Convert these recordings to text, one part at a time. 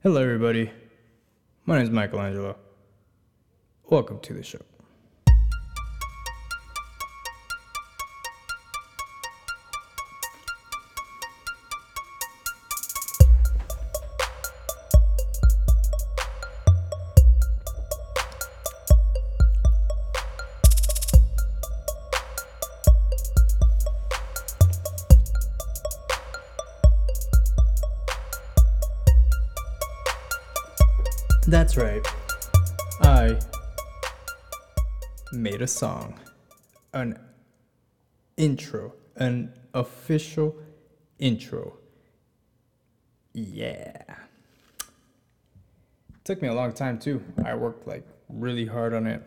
Hello, everybody. My name is Michelangelo. Welcome to the show. Right. I made a song, an intro, an official intro. Yeah. Took me a long time too. I worked like really hard on it,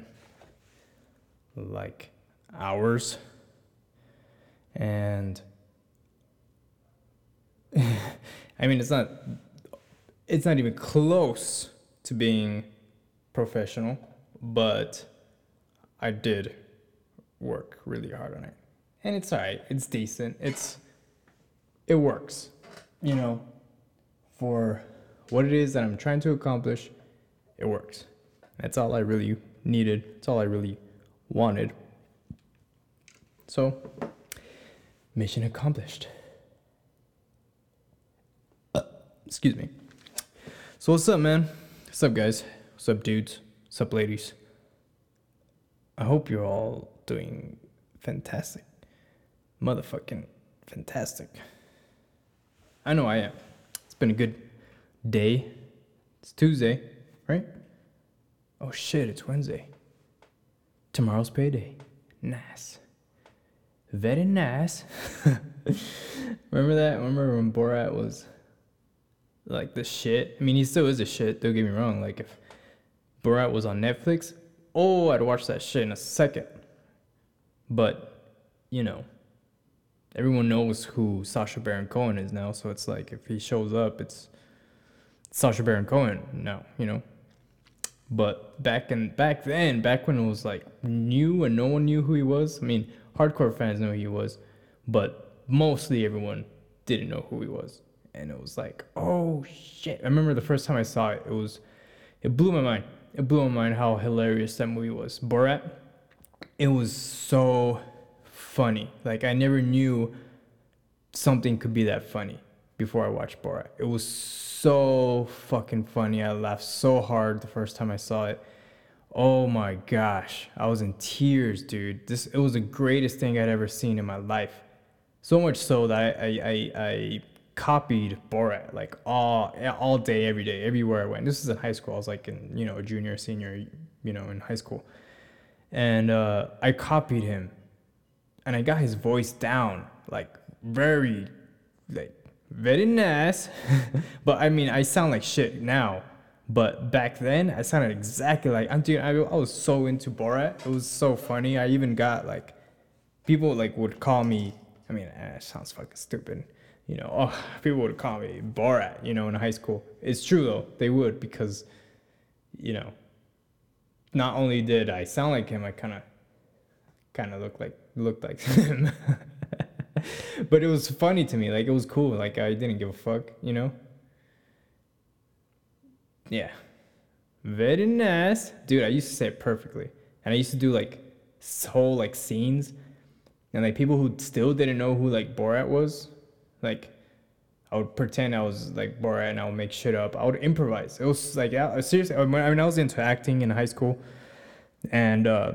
like hours. And I mean, it's not it's not even close to being professional, but I did work really hard on it. And it's alright, it's decent. It's it works. You know, for what it is that I'm trying to accomplish, it works. That's all I really needed. It's all I really wanted. So, mission accomplished. Uh, excuse me. So what's up, man? What's up, guys? What's up, dudes? What's up, ladies? I hope you're all doing fantastic. Motherfucking fantastic. I know I am. It's been a good day. It's Tuesday, right? Oh shit, it's Wednesday. Tomorrow's payday. Nice. Very nice. Remember that? Remember when Borat was like the shit. I mean, he still is a shit. Don't get me wrong. Like if Borat was on Netflix, oh, I'd watch that shit in a second. But you know, everyone knows who Sacha Baron Cohen is now. So it's like if he shows up, it's Sacha Baron Cohen now. You know. But back in back then, back when it was like new and no one knew who he was. I mean, hardcore fans know who he was, but mostly everyone didn't know who he was and it was like, oh shit! I remember the first time I saw it, it was, it blew my mind. It blew my mind how hilarious that movie was. Borat, it was so funny. Like I never knew something could be that funny before I watched Borat. It was so fucking funny. I laughed so hard the first time I saw it. Oh my gosh, I was in tears, dude. This it was the greatest thing I'd ever seen in my life. So much so that I I, I, I copied Borat like all all day, every day, everywhere I went. This is in high school. I was like in you know a junior, senior, you know, in high school, and uh, I copied him, and I got his voice down like very, like very nice. but I mean, I sound like shit now. But back then, I sounded exactly like I'm. Dude, I, was so into Borat. It was so funny. I even got like, people like would call me. I mean, eh, it sounds fucking stupid you know, oh, people would call me Borat, you know, in high school. It's true though, they would because, you know, not only did I sound like him, I kind of, kind of looked like looked like him. but it was funny to me, like it was cool. Like I didn't give a fuck, you know. Yeah, very nice, dude. I used to say it perfectly, and I used to do like whole like scenes, and like people who still didn't know who like Borat was like, I would pretend I was like Borat and I would make shit up. I would improvise. It was like, yeah, seriously. I mean, I was into acting in high school, and uh,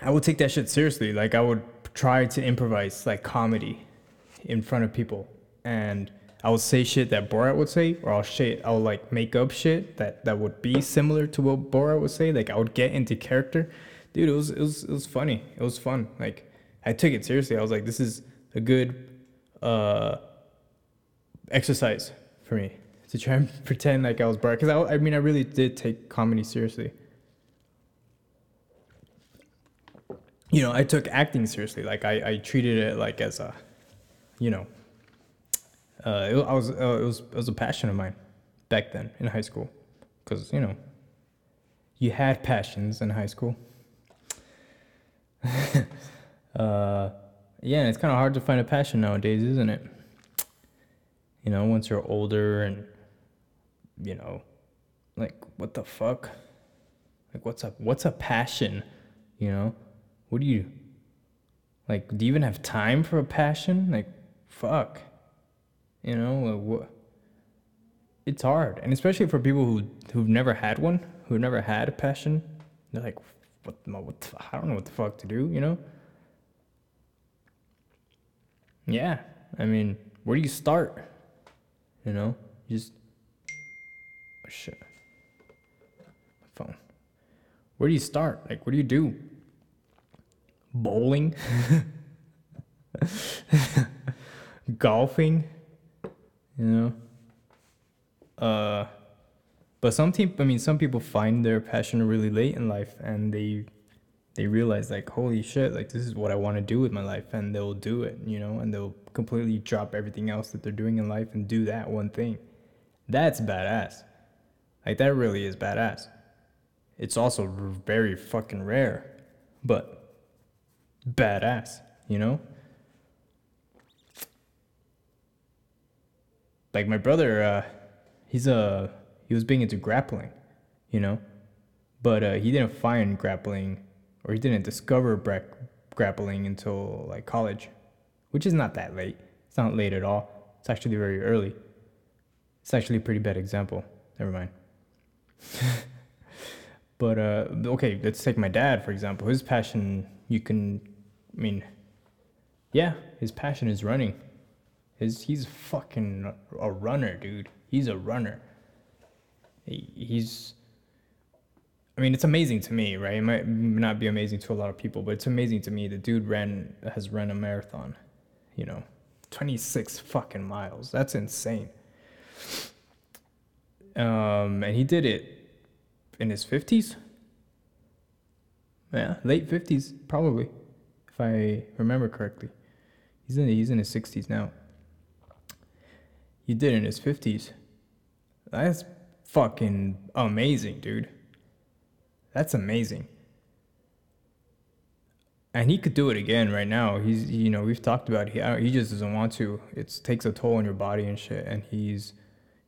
I would take that shit seriously. Like, I would try to improvise like comedy in front of people, and I would say shit that Borat would say, or I'll shit, I'll like make up shit that that would be similar to what Borat would say. Like, I would get into character. Dude, it was it was it was funny. It was fun. Like, I took it seriously. I was like, this is a good uh, exercise for me to try and pretend like I was Borat. Because I, I mean, I really did take comedy seriously. You know, I took acting seriously. Like I, I treated it like as a, you know, uh, it, I was uh, it was it was a passion of mine back then in high school, because you know, you had passions in high school. uh, yeah, it's kind of hard to find a passion nowadays, isn't it? You know, once you're older and you know, like what the fuck? Like what's up? What's a passion? You know, what do you like? Do you even have time for a passion? Like, fuck. You know, what? It's hard, and especially for people who who've never had one, who've never had a passion. They're like, what? What? I don't know what the fuck to do. You know. Yeah, I mean, where do you start? You know, you just oh, shit. My phone. Where do you start? Like, what do you do? Bowling, golfing, you know. Uh, but some team, I mean, some people find their passion really late in life, and they they realize like, holy shit, like this is what I want to do with my life, and they'll do it, you know, and they'll completely drop everything else that they're doing in life and do that one thing. That's badass. Like that really is badass. It's also very fucking rare, but badass, you know? Like my brother, uh, he's a uh, he was being into grappling, you know, but uh, he didn't find grappling or he didn't discover bra- grappling until like college, which is not that late. It's not late at all. It's actually very early. It's actually a pretty bad example. Never mind. but uh, okay, let's take my dad for example. His passion, you can, I mean, yeah, his passion is running. His he's fucking a runner, dude. He's a runner. He, he's I mean, it's amazing to me, right? It might not be amazing to a lot of people, but it's amazing to me. The dude ran has run a marathon, you know, 26 fucking miles. That's insane. Um, and he did it in his 50s. Yeah, late 50s probably, if I remember correctly. He's in he's in his 60s now. He did it in his 50s. That's fucking amazing, dude. That's amazing. And he could do it again right now. He's, you know, we've talked about it. He, he just doesn't want to. It takes a toll on your body and shit. And he's,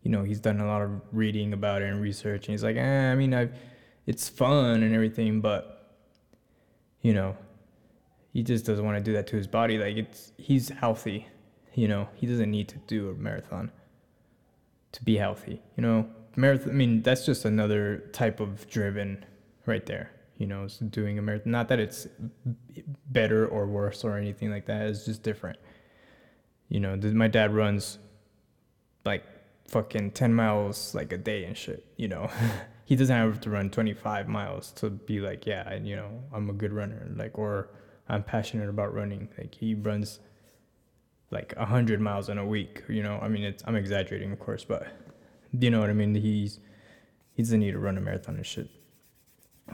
you know, he's done a lot of reading about it and research. And he's like, eh, I mean, I've, it's fun and everything, but, you know, he just doesn't want to do that to his body. Like it's, he's healthy, you know, he doesn't need to do a marathon to be healthy, you know. Marathon, I mean, that's just another type of driven right there. You know, so doing a marathon. Not that it's better or worse or anything like that. It's just different. You know, my dad runs like fucking 10 miles like a day and shit, you know. he doesn't have to run 25 miles to be like, yeah, and you know, I'm a good runner like or I'm passionate about running. Like he runs like 100 miles in a week, you know. I mean, it's I'm exaggerating, of course, but you know what I mean? He's he doesn't need to run a marathon and shit.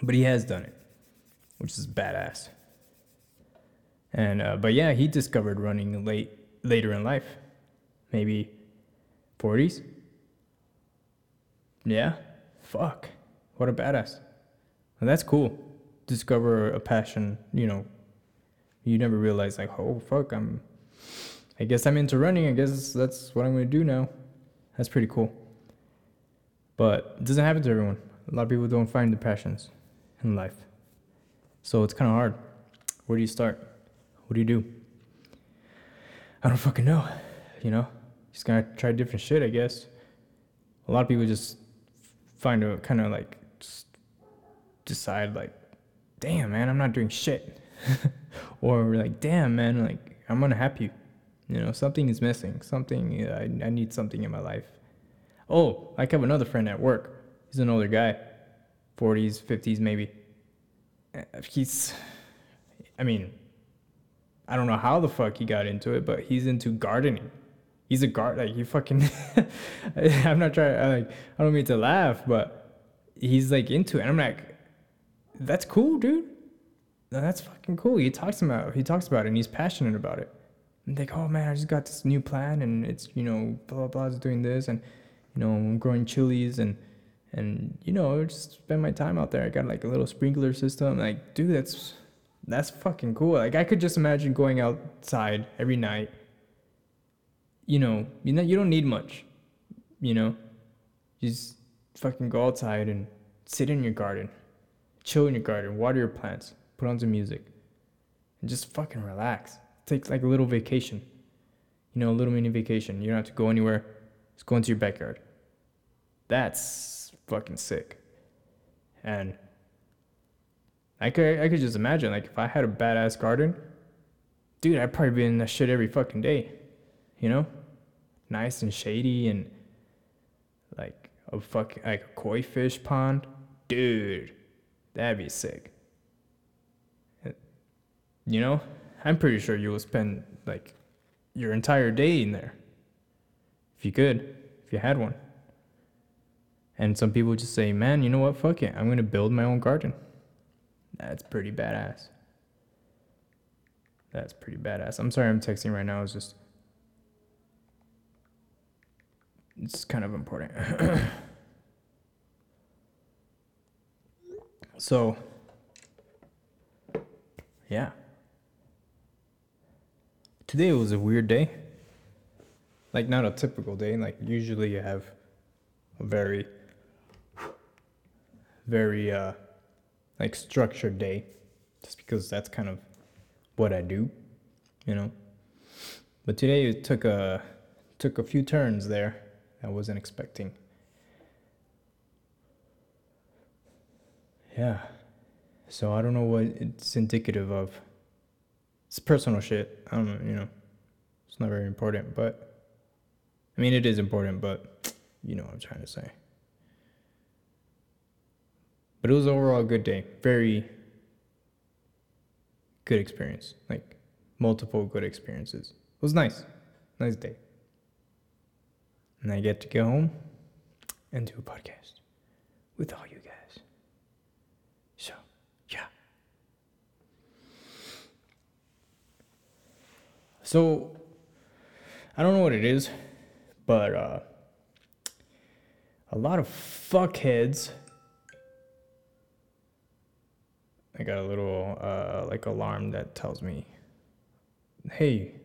But he has done it, which is badass. And uh, but yeah, he discovered running late later in life, maybe 40s. Yeah, fuck, what a badass. That's cool. Discover a passion, you know. You never realize like, oh fuck, I'm. I guess I'm into running. I guess that's what I'm gonna do now. That's pretty cool. But it doesn't happen to everyone. A lot of people don't find their passions in life. So it's kind of hard. Where do you start? What do you do? I don't fucking know. You know, just gotta try different shit, I guess. A lot of people just find a kind of like decide like, damn man, I'm not doing shit, or like, damn man, like I'm unhappy. You know, something is missing. Something I I need something in my life. Oh, I have another friend at work. He's an older guy 40s, 50s, maybe. Uh, he's, I mean, I don't know how the fuck he got into it, but he's into gardening. He's a guard, like he fucking. I'm not trying. I like. I don't mean to laugh, but he's like into it. And I'm like, that's cool, dude. That's fucking cool. He talks about. He talks about it, and he's passionate about it. And like, oh man, I just got this new plan, and it's you know blah blah blah is doing this, and you know I'm growing chilies and and you know just spend my time out there. I got like a little sprinkler system. Like, dude, that's that's fucking cool. Like, I could just imagine going outside every night. You know, you know, you don't need much. You know, just fucking go outside and sit in your garden, chill in your garden, water your plants, put on some music, and just fucking relax. Take like a little vacation. You know, a little mini vacation. You don't have to go anywhere. Just go into your backyard. That's fucking sick. And I could I could just imagine like if I had a badass garden, dude, I'd probably be in that shit every fucking day. You know? Nice and shady and like a fuck like a koi fish pond. Dude, that'd be sick. You know? I'm pretty sure you will spend like your entire day in there. If you could, if you had one. And some people just say, man, you know what? Fuck it. I'm going to build my own garden. That's pretty badass. That's pretty badass. I'm sorry I'm texting right now. It's just. It's kind of important. so. Yeah. Today was a weird day. Like, not a typical day. Like, usually you have a very very uh, like structured day, just because that's kind of what I do, you know. But today it took a took a few turns there I wasn't expecting. Yeah. So I don't know what it's indicative of. It's personal shit. I don't know, you know. It's not very important, but I mean it is important, but you know what I'm trying to say. But it was overall a good day. Very good experience. Like multiple good experiences. It was nice. Nice day. And I get to go home and do a podcast with all you guys. So, yeah. So, I don't know what it is, but uh, a lot of fuckheads I got a little uh, like alarm that tells me, "Hey,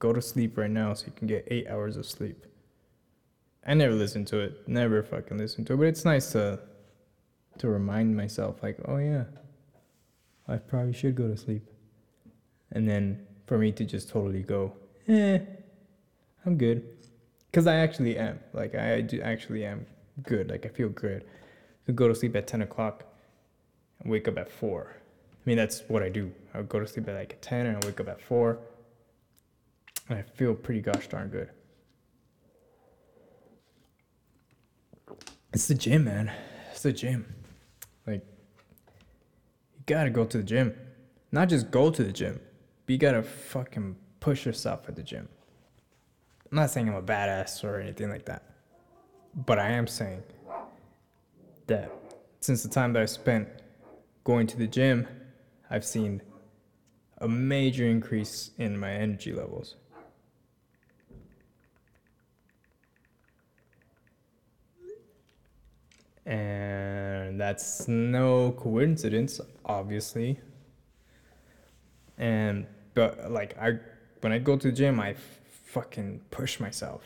go to sleep right now so you can get eight hours of sleep." I never listen to it. Never fucking listen to it. But it's nice to to remind myself, like, oh yeah, I probably should go to sleep. And then for me to just totally go, eh, I'm good, because I actually am. Like I do actually am good. Like I feel good. To go to sleep at ten o'clock wake up at four. I mean, that's what I do. I go to sleep at like 10 and I wake up at four. And I feel pretty gosh darn good. It's the gym, man. It's the gym. Like, you gotta go to the gym. Not just go to the gym, but you gotta fucking push yourself at the gym. I'm not saying I'm a badass or anything like that. But I am saying that since the time that I spent going to the gym, I've seen a major increase in my energy levels. And that's no coincidence, obviously. And but like I when I go to the gym, I fucking push myself.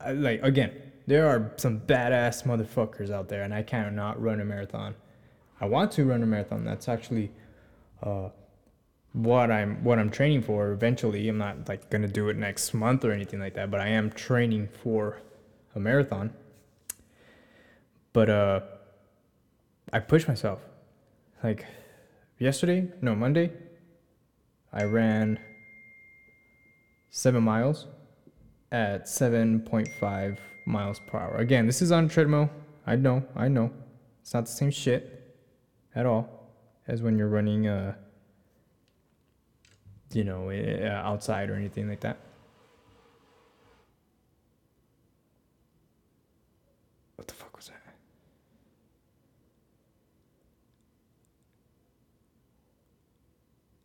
I, like again, there are some badass motherfuckers out there, and I cannot run a marathon. I want to run a marathon. That's actually uh, what I'm what I'm training for. Eventually, I'm not like gonna do it next month or anything like that, but I am training for a marathon. But uh, I push myself. Like yesterday, no Monday, I ran seven miles at 7.5 miles per hour. Again, this is on treadmill. I know, I know. It's not the same shit at all as when you're running, uh, you know, outside or anything like that. What the fuck was that?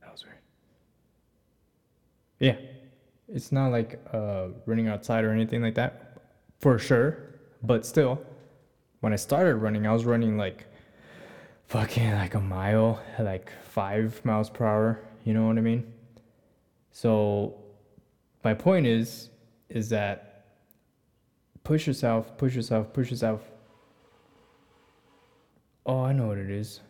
That was weird. Yeah, it's not like uh, running outside or anything like that, for sure. But still, when I started running, I was running like fucking like a mile like five miles per hour. You know what I mean? So my point is, is that push yourself, push yourself, push yourself. Oh, I know what it is.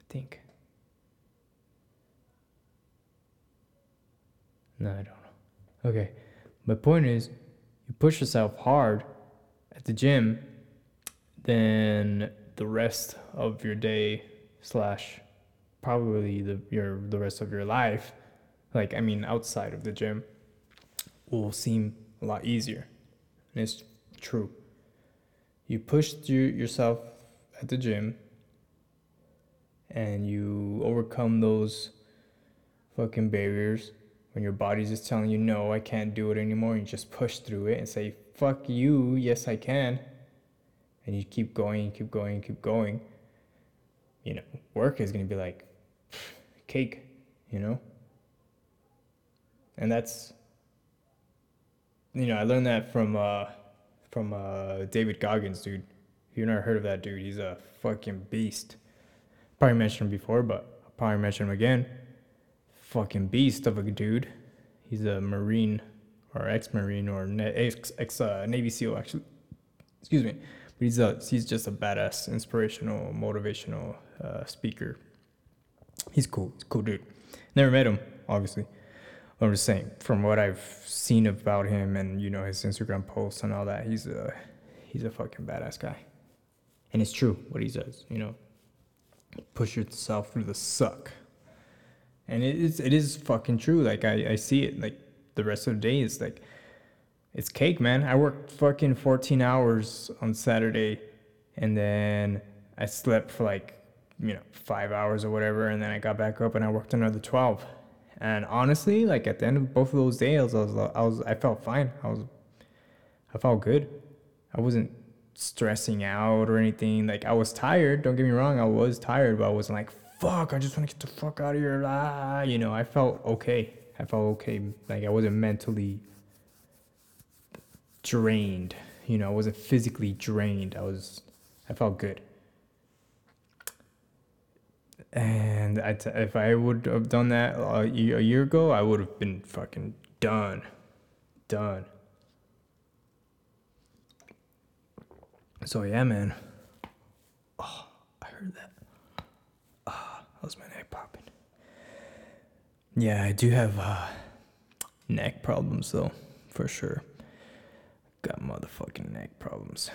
I think. No, I don't know. Okay. My point is you push yourself hard at the gym, then the rest of your day slash probably the your the rest of your life, like I mean outside of the gym, will seem a lot easier. And it's true. You pushed you, yourself at the gym and you overcome those fucking barriers when your body's just telling you no, I can't do it anymore, and you just push through it and say, fuck you, yes I can. And you keep going, keep going, keep going. You know, work is gonna be like cake, you know? And that's you know, I learned that from uh from uh David Goggins, dude. If you've never heard of that dude, he's a fucking beast. Probably mentioned him before, but I'll probably mention him again fucking beast of a dude. He's a Marine or ex-Marine or ex, ex uh, Navy SEAL actually. Excuse me, but he's a he's just a badass, inspirational, motivational uh, speaker. He's cool. He's cool dude. Never met him, obviously. I'm just saying, from what I've seen about him and you know his Instagram posts and all that, he's a he's a fucking badass guy. And it's true what he says. You know, push yourself through the suck and it is it is fucking true. Like I I see it. Like the rest of the day is like it's cake, man. I worked fucking 14 hours on Saturday, and then I slept for like you know five hours or whatever, and then I got back up and I worked another 12. And honestly, like at the end of both of those days, I was I was I felt fine. I was I felt good. I wasn't stressing out or anything. Like I was tired. Don't get me wrong, I was tired, but I wasn't like fuck, I just want to get the fuck out of here. Ah, you know, I felt okay. I felt okay. Like I wasn't mentally drained. You know, I wasn't physically drained. I was, I felt good. And I t- if I would have done that uh, a year, a year ago, I would have been fucking done. Done. So yeah, man. Oh, I heard that. How's my neck popping? Yeah, I do have uh, neck problems though, for sure. Got motherfucking neck problems.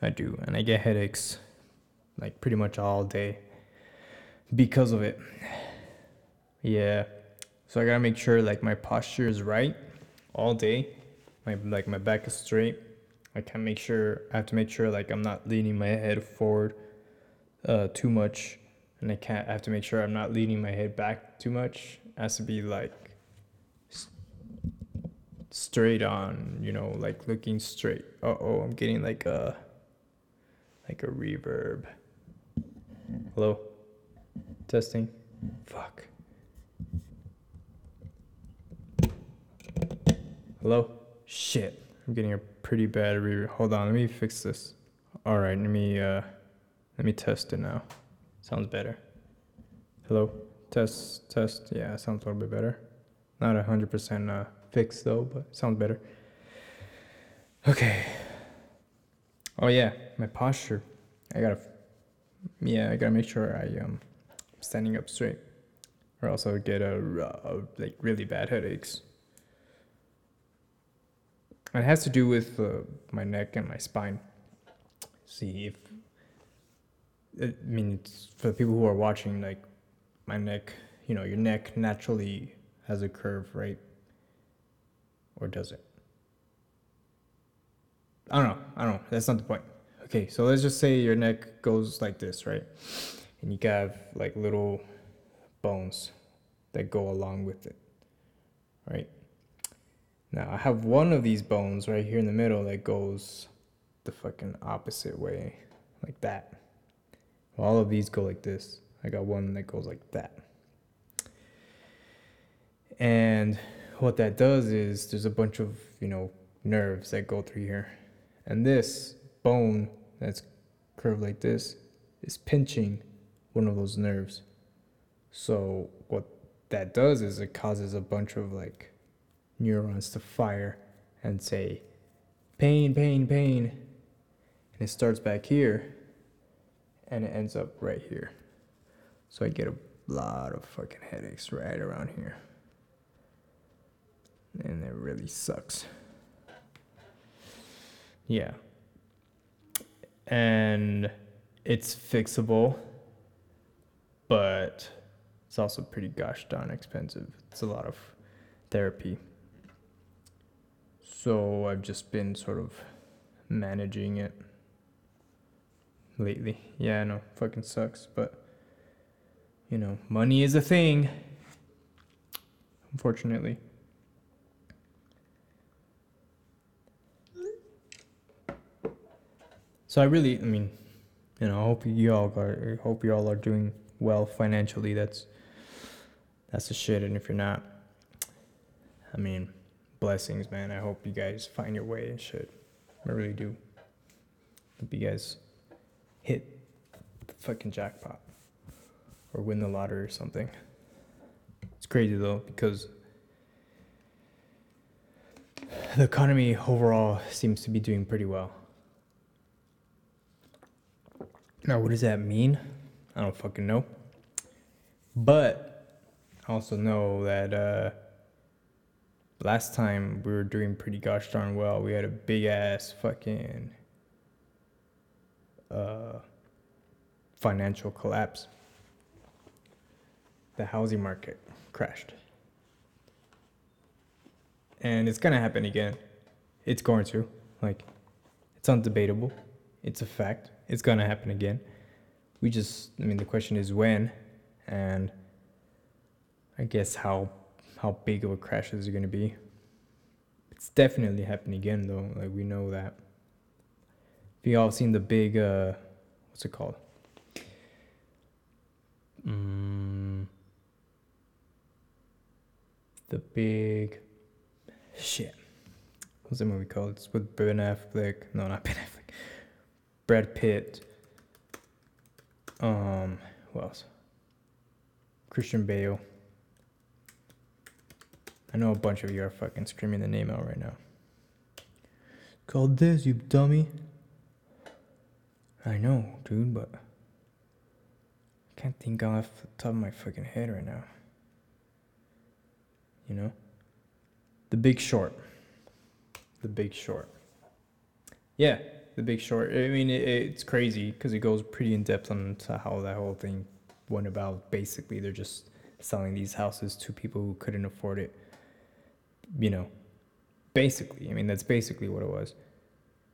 I do, and I get headaches like pretty much all day because of it. Yeah. So I gotta make sure like my posture is right all day. My like my back is straight. I can make sure I have to make sure like I'm not leaning my head forward uh, too much and I can't. I have to make sure I'm not leaning my head back too much. It has to be like straight on, you know, like looking straight. Uh oh, I'm getting like a like a reverb. Hello? Testing. Fuck. Hello? Shit. I'm getting a pretty bad reverb. Hold on, let me fix this. Alright, let me uh let me test it now. Sounds better. Hello? Test, test. Yeah, sounds a little bit better. Not 100% uh, fixed though, but sounds better. Okay. Oh yeah, my posture. I gotta, yeah, I gotta make sure I um, standing up straight, or else I'll get a, a like really bad headaches. It has to do with uh, my neck and my spine. See if I mean, it's for the people who are watching, like my neck, you know, your neck naturally has a curve, right? Or does it? I don't know. I don't know. That's not the point. Okay, so let's just say your neck goes like this, right? And you have like little bones that go along with it, right? Now I have one of these bones right here in the middle that goes the fucking opposite way, like that. All of these go like this. I got one that goes like that. And what that does is there's a bunch of, you know, nerves that go through here. And this bone that's curved like this is pinching one of those nerves. So what that does is it causes a bunch of like neurons to fire and say pain, pain, pain. And it starts back here and it ends up right here. So I get a lot of fucking headaches right around here. And it really sucks. Yeah. And it's fixable, but it's also pretty gosh darn expensive. It's a lot of therapy. So I've just been sort of managing it lately. Yeah, I know, fucking sucks, but you know, money is a thing. Unfortunately. So I really, I mean, you know, I hope you all are, hope you all are doing well financially. That's that's the shit. And if you're not, I mean, blessings, man. I hope you guys find your way and shit. I really do. Hope you guys hit the fucking jackpot or win the lottery or something. It's crazy though because the economy overall seems to be doing pretty well. Now, what does that mean? I don't fucking know. But I also know that uh, last time we were doing pretty gosh darn well. We had a big ass fucking uh, financial collapse. The housing market crashed. And it's gonna happen again. It's going to. Like, it's undebatable. It's a fact it's gonna happen again. We just, I mean, the question is when, and I guess how how big of a crash is it gonna be? It's definitely happening again, though. Like we know that. Have you all seen the big, uh, what's it called? Mm, the big shit. What's the movie called? It's with Ben Affleck. No, not Ben Affleck. Brad Pitt. Um, who else? Christian Bale. I know a bunch of you are fucking screaming the name out right now. Called this, you dummy. I know, dude, but I can't think off the top of my fucking head right now. You know? The Big Short. The Big Short. Yeah, the Big Short. I mean, it, it's crazy because it goes pretty in depth on how that whole thing went about. Basically, they're just selling these houses to people who couldn't afford it. You know, basically, I mean, that's basically what it was.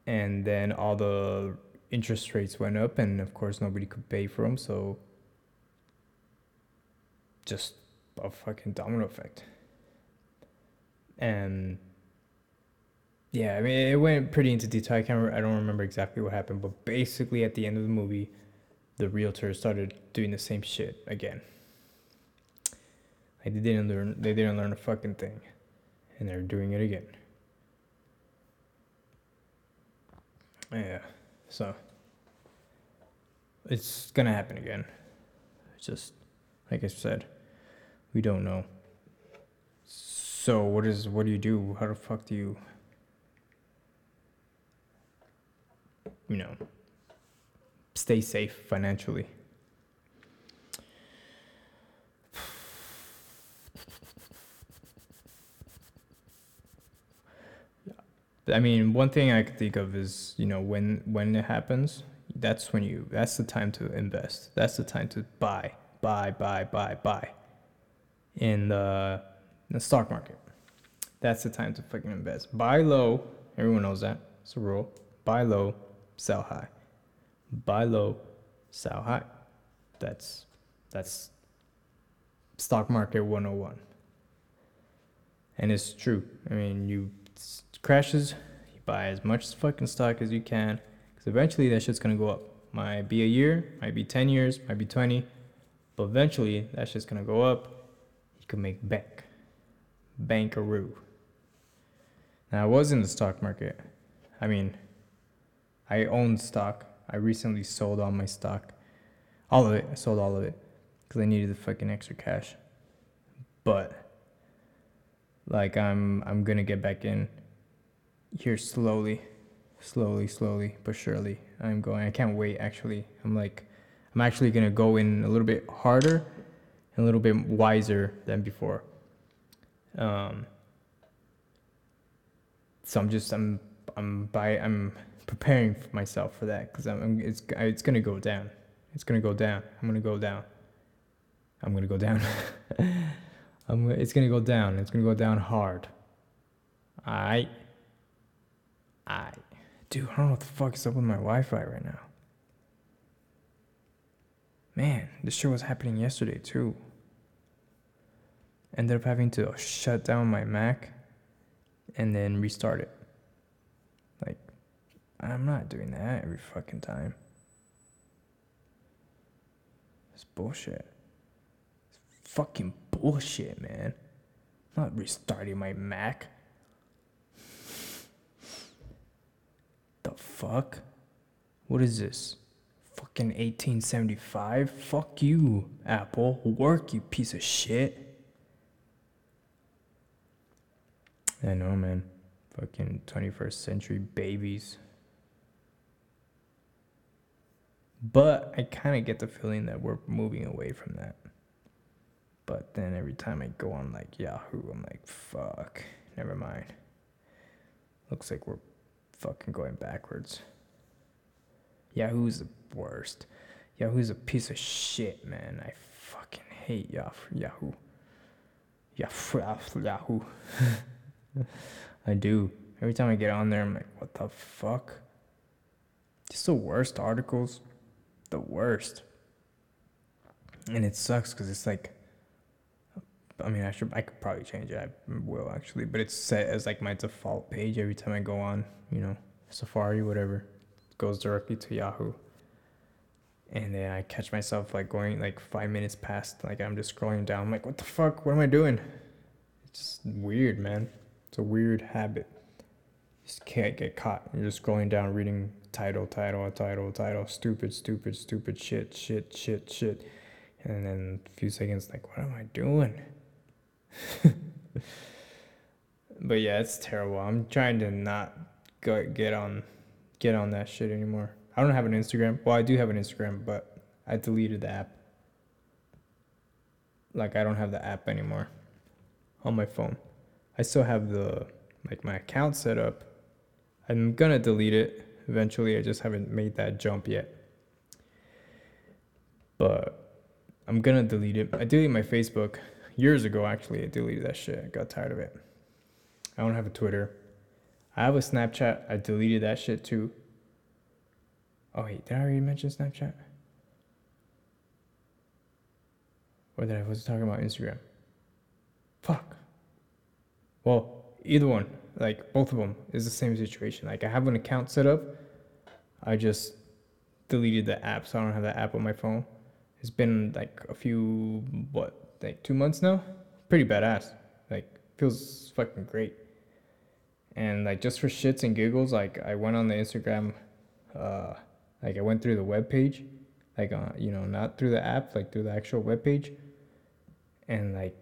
And then all the interest rates went up, and of course, nobody could pay for them. So, just a fucking domino effect. And yeah, I mean, it went pretty into detail. I can't. Remember, I don't remember exactly what happened, but basically, at the end of the movie, the realtor started doing the same shit again. Like they didn't learn. They didn't learn a fucking thing, and they're doing it again. Yeah, so it's gonna happen again. It's just like I said, we don't know. So what is what do you do? How the fuck do you you know, stay safe financially. I mean, one thing I could think of is, you know, when when it happens, that's when you that's the time to invest. That's the time to buy, buy, buy, buy, buy in the, in the stock market. That's the time to fucking invest. Buy low. Everyone knows that. It's a rule. Buy low, sell high. Buy low, sell high. That's that's stock market 101. And it's true. I mean, you crashes, you buy as much fucking stock as you can cuz eventually that shit's to go up. Might be a year, might be 10 years, might be 20, but eventually that shit's to go up. You can make bank. Bankaroo. Now, I was in the stock market. I mean, I own stock. I recently sold all my stock. All of it. I sold all of it. Because I needed the fucking extra cash. but like I'm I'm gonna get back in here slowly, slowly, slowly but surely. I'm going. I can't wait. Actually, I'm like I'm actually gonna go in a little bit harder, and a little bit wiser than before. Um. So I'm just I'm I'm by I'm preparing myself for that because I'm, I'm it's it's gonna go down. It's gonna go down. I'm gonna go down. I'm gonna go down. I'm, it's gonna go down. It's gonna go down hard. I. I. Dude, I don't know what the fuck is up with my Wi-Fi right now. Man, this shit was happening yesterday too. Ended up having to shut down my Mac and then restart it. Like, I'm not doing that every fucking time. It's bullshit. It's fucking bullshit, man. I'm not restarting my Mac. The fuck? What is this? Fucking 1875? Fuck you, Apple. Work, you piece of shit. I know, man. Fucking 21st century babies. But I kind of get the feeling that we're moving away from that. But then every time I go on like Yahoo, I'm like, fuck, never mind. Looks like we're fucking going backwards. Yahoo's the worst. Yahoo's a piece of shit, man. I fucking hate Yahoo. Yahoo. Yahoo. I do. Every time I get on there, I'm like, what the fuck? Just the worst articles. The worst. And it sucks because it's like, I mean, I should, I could probably change it. I will actually, but it's set as like my default page every time I go on, you know, Safari, whatever. It goes directly to Yahoo. And then I catch myself like going like five minutes past, like I'm just scrolling down. I'm like, what the fuck? What am I doing? It's just weird, man. It's a weird habit. Just can't get caught. You're just scrolling down, reading title, title, title, title, stupid, stupid, stupid, shit, shit, shit, shit. And then a few seconds, like, what am I doing? but yeah, it's terrible. I'm trying to not go get on, get on that shit anymore. I don't have an Instagram. Well, I do have an Instagram, but I deleted the app. Like I don't have the app anymore on my phone. I still have the like my account set up. I'm gonna delete it eventually. I just haven't made that jump yet. But I'm gonna delete it. I deleted my Facebook years ago actually. I deleted that shit. I got tired of it. I don't have a Twitter. I have a Snapchat. I deleted that shit too. Oh wait, did I already mention Snapchat? Or did I was talking about Instagram? Fuck. Well, either one, like both of them, is the same situation. Like I have an account set up, I just deleted the app, so I don't have that app on my phone. It's been like a few what, like two months now. Pretty badass. Like feels fucking great. And like just for shits and giggles, like I went on the Instagram, uh, like I went through the web page, like uh, you know, not through the app, like through the actual web page, and like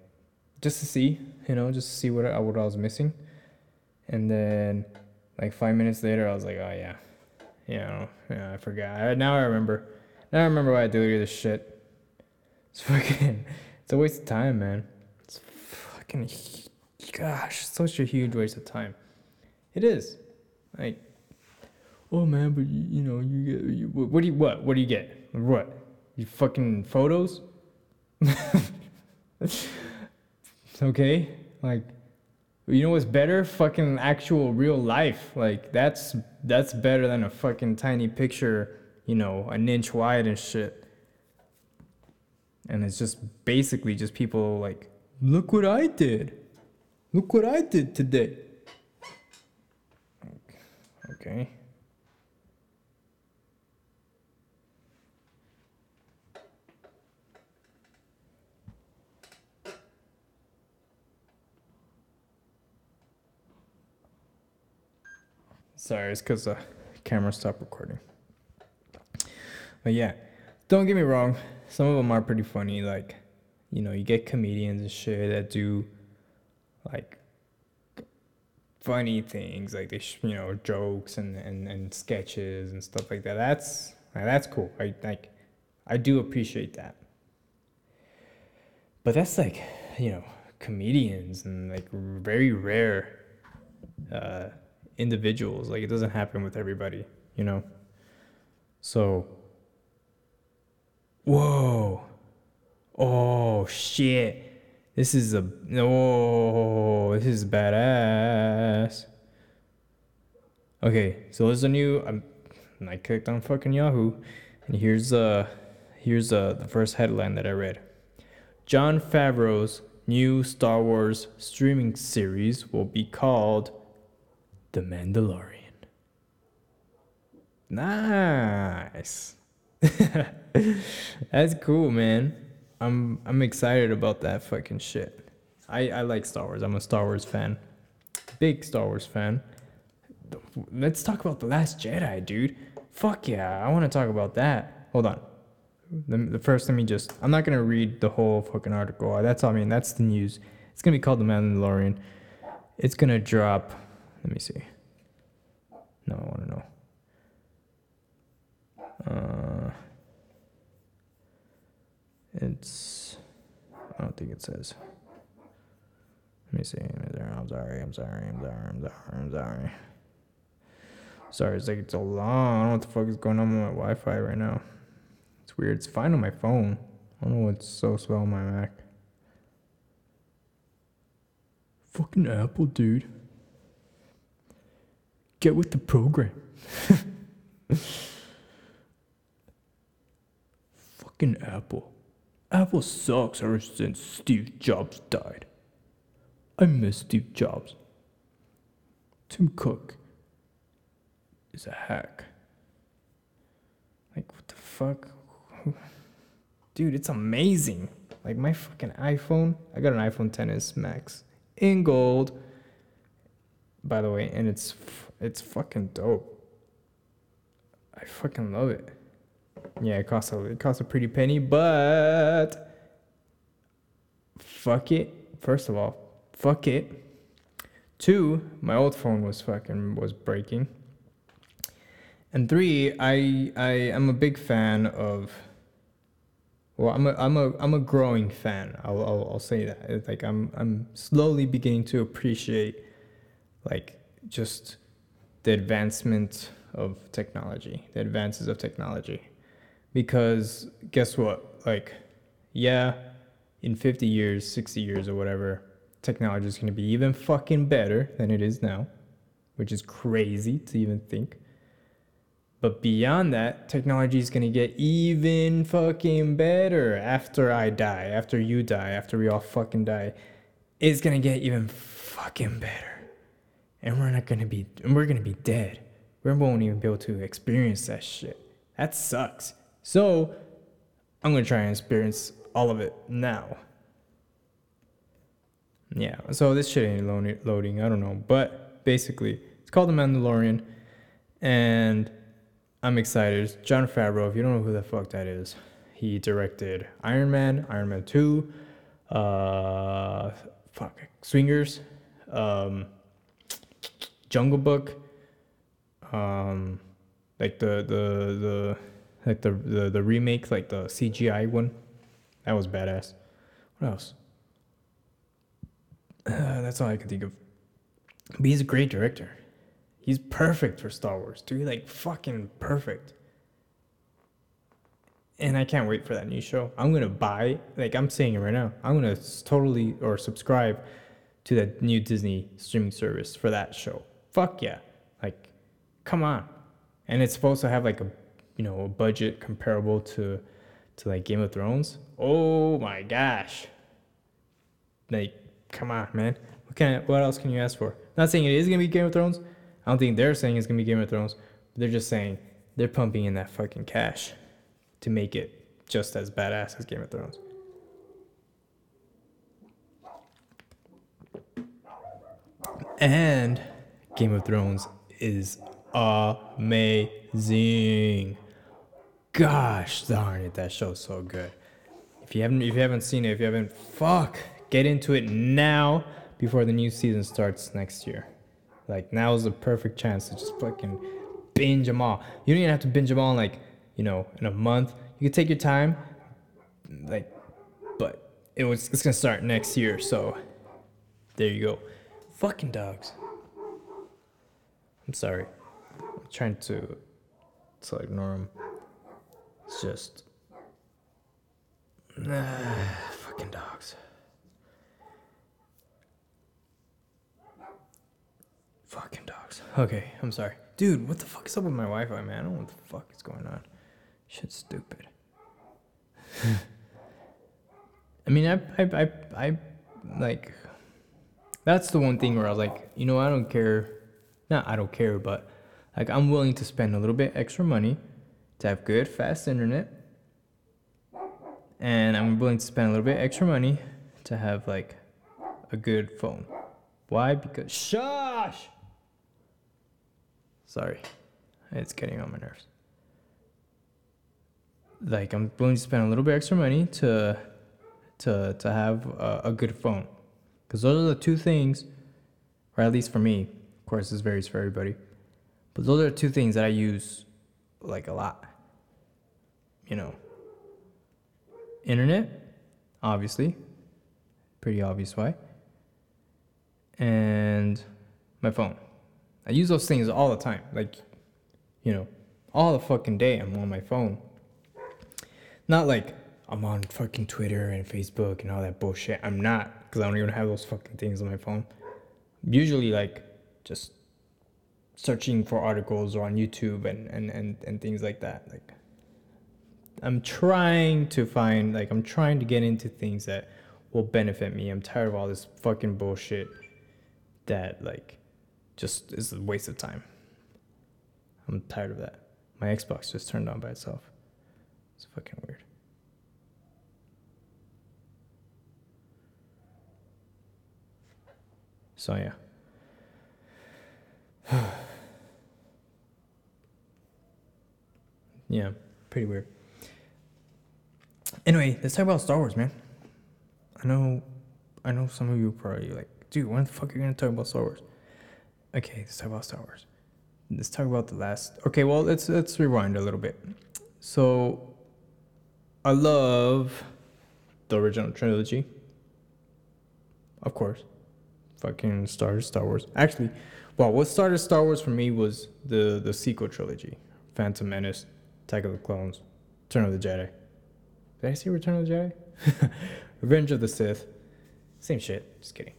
just to see, you know, just to see what I, what I was missing. And then like five minutes later, I was like, oh yeah, you know, yeah, I forgot. Now I remember. Now I remember why I deleted this shit. It's fucking, it's a waste of time, man. It's fucking, gosh, such a huge waste of time. It is. Like, oh man, but you, you know, you get, you, what do you, what, what do you get? What? You fucking photos? okay? Like, you know what's better? Fucking actual real life. Like that's that's better than a fucking tiny picture, you know, an inch wide and shit. And it's just basically just people like, look what I did. Look what I did today. Okay. Sorry, it's because the camera stopped recording. But yeah, don't get me wrong. Some of them are pretty funny. Like, you know, you get comedians and shit that do like funny things, like they, sh- you know, jokes and, and, and sketches and stuff like that. That's that's cool. I like, I do appreciate that. But that's like, you know, comedians and like very rare uh, individuals. Like it doesn't happen with everybody, you know. So, whoa, oh shit. This is a oh, this is badass. Okay, so there's a new. I'm, I clicked on fucking Yahoo, and here's uh, here's uh the first headline that I read. Jon Favreau's new Star Wars streaming series will be called The Mandalorian. Nice. That's cool, man. I'm I'm excited about that fucking shit. I I like Star Wars. I'm a Star Wars fan. Big Star Wars fan. Let's talk about The Last Jedi, dude. Fuck yeah, I want to talk about that. Hold on. The, first, let me just. I'm not gonna read the whole fucking article. That's all I mean. That's the news. It's gonna be called The Mandalorian. It's gonna drop. Let me see. No, I want to know. Uh, it's. I don't think it says. Let me see. I'm sorry. I'm sorry. I'm sorry. I'm sorry. I'm sorry. Sorry, it's like it's so long. I don't know what the fuck is going on with my Wi-Fi right now. It's weird. It's fine on my phone. I don't know what's so slow on my Mac. Fucking Apple, dude. Get with the program. Fucking Apple. Apple sucks ever since Steve Jobs died. I miss Steve Jobs. Tim Cook is a hack. Like, what the fuck? Dude, it's amazing. Like, my fucking iPhone, I got an iPhone 10s Max in gold, by the way, and it's it's fucking dope. I fucking love it. Yeah, it costs a it costs a pretty penny, but fuck it. First of all, fuck it. Two, my old phone was fucking was breaking. And three, I I am a big fan of. Well, I'm a I'm a I'm a growing fan. I'll I'll, I'll say that. It's like I'm I'm slowly beginning to appreciate, like just the advancement of technology, the advances of technology, because guess what? Like, yeah, in 50 years, 60 years, or whatever, technology is going to be even fucking better than it is now, which is crazy to even think. But beyond that, technology is gonna get even fucking better after I die, after you die, after we all fucking die. It's gonna get even fucking better. And we're not gonna be, and we're gonna be dead. We won't even be able to experience that shit. That sucks. So, I'm gonna try and experience all of it now. Yeah, so this shit ain't loading, I don't know. But basically, it's called The Mandalorian. And I'm excited. Jon Favreau, if you don't know who the fuck that is, he directed Iron Man, Iron Man 2, uh, fuck, Swingers, um, Jungle Book, um, like the, the, the, like the, the, the remake, like the CGI one. That was badass. What else? Uh, that's all I can think of. But he's a great director. He's perfect for Star Wars, dude. Like fucking perfect. And I can't wait for that new show. I'm gonna buy, like I'm saying it right now. I'm gonna totally or subscribe to that new Disney streaming service for that show. Fuck yeah! Like, come on. And it's supposed to have like a, you know, a budget comparable to, to like Game of Thrones. Oh my gosh. Like, come on, man. What can I, what else can you ask for? Not saying it is gonna be Game of Thrones, I don't think they're saying it's gonna be Game of Thrones. They're just saying they're pumping in that fucking cash to make it just as badass as Game of Thrones. And Game of Thrones is amazing. Gosh darn it, that show's so good. If you haven't if you haven't seen it, if you haven't fuck, get into it now before the new season starts next year. Like now is the perfect chance to just fucking binge them all. You don't even have to binge them all in like, you know, in a month. You can take your time. Like but it was it's gonna start next year, so there you go. Fucking dogs. I'm sorry. I'm trying to to ignore them. It's just fucking dogs. Fucking dogs. Okay, I'm sorry. Dude, what the fuck is up with my Wi Fi, man? I don't know what the fuck is going on. Shit's stupid. I mean, I, I, I, I, like, that's the one thing where I was like, you know, I don't care. Not I don't care, but like, I'm willing to spend a little bit extra money to have good, fast internet. And I'm willing to spend a little bit extra money to have like a good phone. Why? Because shush. Sorry, it's getting on my nerves. Like I'm willing to spend a little bit extra money to to to have a, a good phone, because those are the two things, or at least for me. Of course, this varies for everybody, but those are two things that I use like a lot. You know, internet, obviously, pretty obvious why, and my phone. I use those things all the time. Like, you know, all the fucking day I'm on my phone. Not like I'm on fucking Twitter and Facebook and all that bullshit. I'm not, because I don't even have those fucking things on my phone. Usually, like, just searching for articles or on YouTube and, and, and, and things like that. Like, I'm trying to find, like, I'm trying to get into things that will benefit me. I'm tired of all this fucking bullshit that, like, just is a waste of time. I'm tired of that. My Xbox just turned on by itself. It's fucking weird. So yeah. yeah, pretty weird. Anyway, let's talk about Star Wars, man. I know I know some of you probably like, dude, when the fuck are you gonna talk about Star Wars? Okay, let's talk about Star Wars. Let's talk about the last. Okay, well, let's let's rewind a little bit. So, I love the original trilogy. Of course, fucking started Star Wars. Actually, well, what started Star Wars for me was the the sequel trilogy: Phantom Menace, Attack of the Clones, Return of the Jedi. Did I see Return of the Jedi? Revenge of the Sith. Same shit. Just kidding.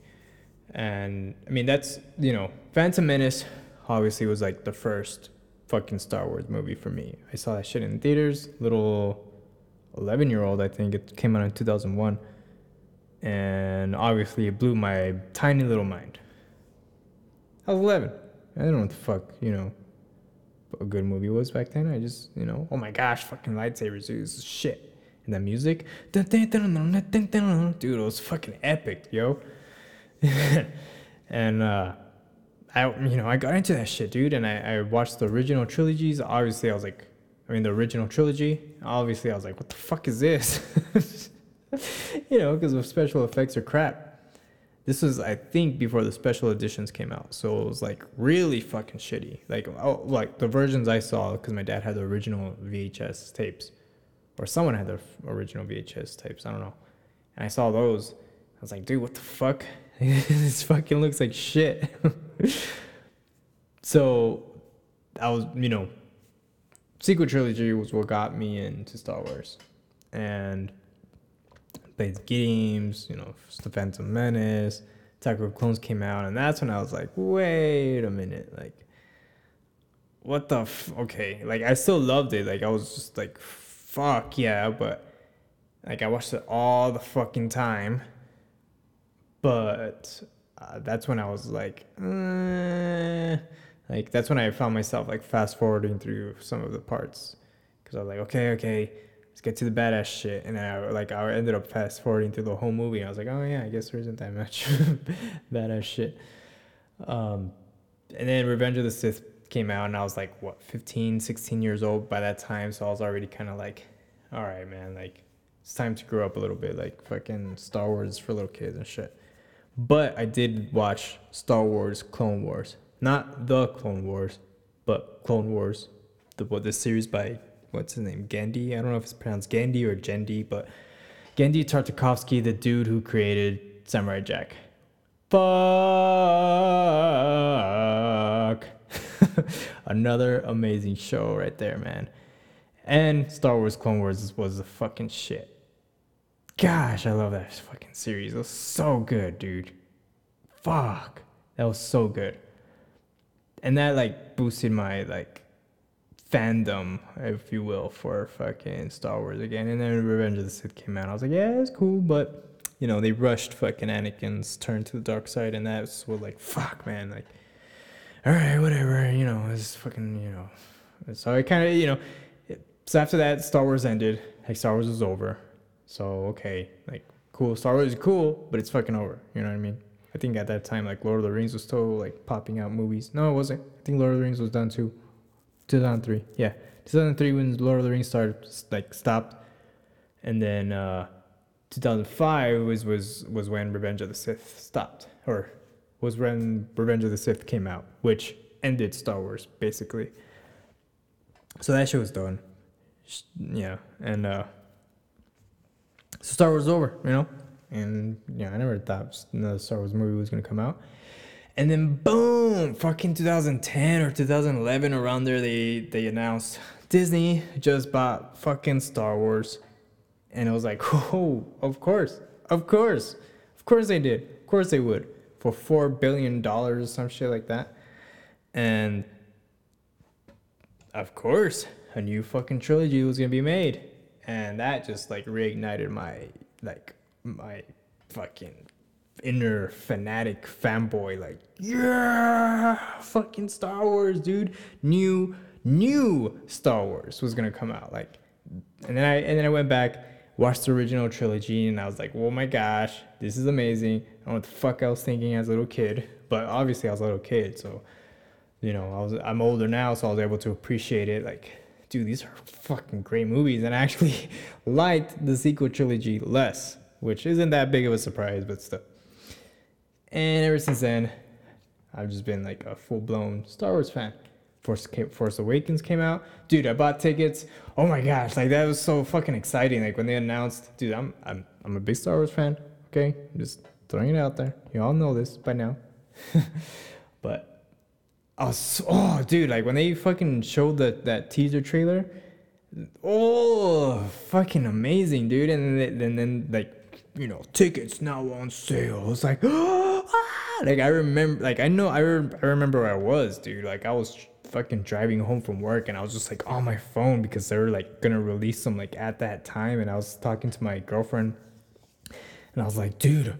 And I mean, that's, you know, Phantom Menace obviously was like the first fucking Star Wars movie for me. I saw that shit in theaters, little 11 year old, I think it came out in 2001. And obviously, it blew my tiny little mind. I was 11. I don't know what the fuck, you know, a good movie was back then. I just, you know, oh my gosh, fucking lightsabers, dude, this is shit. And the music, dude, it was fucking epic, yo. and uh, I you know I got into that shit, dude, and I, I watched the original trilogies. Obviously, I was like, I mean, the original trilogy. Obviously, I was like, what the fuck is this? you know, because the special effects are crap. This was, I think, before the special editions came out, so it was like really fucking shitty. Like, oh, like the versions I saw, because my dad had the original VHS tapes, or someone had the original VHS tapes. I don't know, and I saw those. I was like, dude, what the fuck? this fucking looks like shit. so I was, you know, sequel trilogy was what got me into Star Wars. And played games, you know, the Phantom Menace, Attack of Clones came out, and that's when I was like, wait a minute, like, what the f- okay, like I still loved it, like I was just like, fuck yeah, but like I watched it all the fucking time but uh, that's when I was like, eh. like that's when I found myself like fast forwarding through some of the parts because I was like, okay, okay, let's get to the badass shit, and I like I ended up fast forwarding through the whole movie. I was like, oh yeah, I guess there isn't that much badass shit. Um, and then Revenge of the Sith came out, and I was like, what, 15, 16 years old by that time, so I was already kind of like, all right, man, like it's time to grow up a little bit. Like fucking Star Wars for little kids and shit. But I did watch Star Wars Clone Wars, not the Clone Wars, but Clone Wars, the the series by what's his name Gandhi. I don't know if it's pronounced Gandhi or Gendi, but Genndy Tartakovsky, the dude who created Samurai Jack. Fuck. Another amazing show right there, man. And Star Wars Clone Wars was the fucking shit. Gosh, I love that fucking series. It was so good, dude. Fuck. That was so good. And that like boosted my like fandom, if you will, for fucking Star Wars again. And then Revenge of the Sith came out. I was like, yeah, it's cool, but you know, they rushed fucking Anakin's turn to the dark side, and that's what like, fuck, man, like, all right, whatever, you know, it's fucking, you know. So I kind of, you know, so after that, Star Wars ended. Like Star Wars was over. So okay, like cool, Star Wars is cool, but it's fucking over. You know what I mean? I think at that time, like Lord of the Rings was still like popping out movies. No, it wasn't. I think Lord of the Rings was done too. 2003. Yeah, 2003 when Lord of the Rings started like stopped, and then uh, 2005 was was was when Revenge of the Sith stopped, or was when Revenge of the Sith came out, which ended Star Wars basically. So that show was done. Yeah, and uh, so Star Wars was over, you know, and yeah, I never thought another Star Wars movie was gonna come out. And then boom, fucking 2010 or 2011 around there, they they announced Disney just bought fucking Star Wars, and it was like, oh, of course, of course, of course they did, of course they would for four billion dollars or some shit like that, and of course a new fucking trilogy was gonna be made, and that just like reignited my like my fucking inner fanatic fanboy like yeah fucking star wars dude. New new star wars was gonna come out. Like and then i and then i went back watched the original trilogy and i was like oh my gosh this is amazing. I don't know what the fuck i was thinking as a little kid but obviously i was a little kid so you know i was i'm older now so i was able to appreciate it. Like dude these are fucking great movies and i actually liked the sequel trilogy less which isn't that big of a surprise but still and ever since then, I've just been like a full blown Star Wars fan. Force Force Awakens came out, dude. I bought tickets. Oh my gosh, like that was so fucking exciting. Like when they announced, dude, I'm I'm I'm a big Star Wars fan. Okay, just throwing it out there. You all know this by now. but I was so, oh dude, like when they fucking showed that that teaser trailer, oh fucking amazing, dude. And then and then like you know tickets now on sale. It's like. Oh, Like I remember, like I know, I, re- I remember where I was, dude. Like I was fucking driving home from work, and I was just like on my phone because they were like gonna release them like at that time, and I was talking to my girlfriend, and I was like, dude.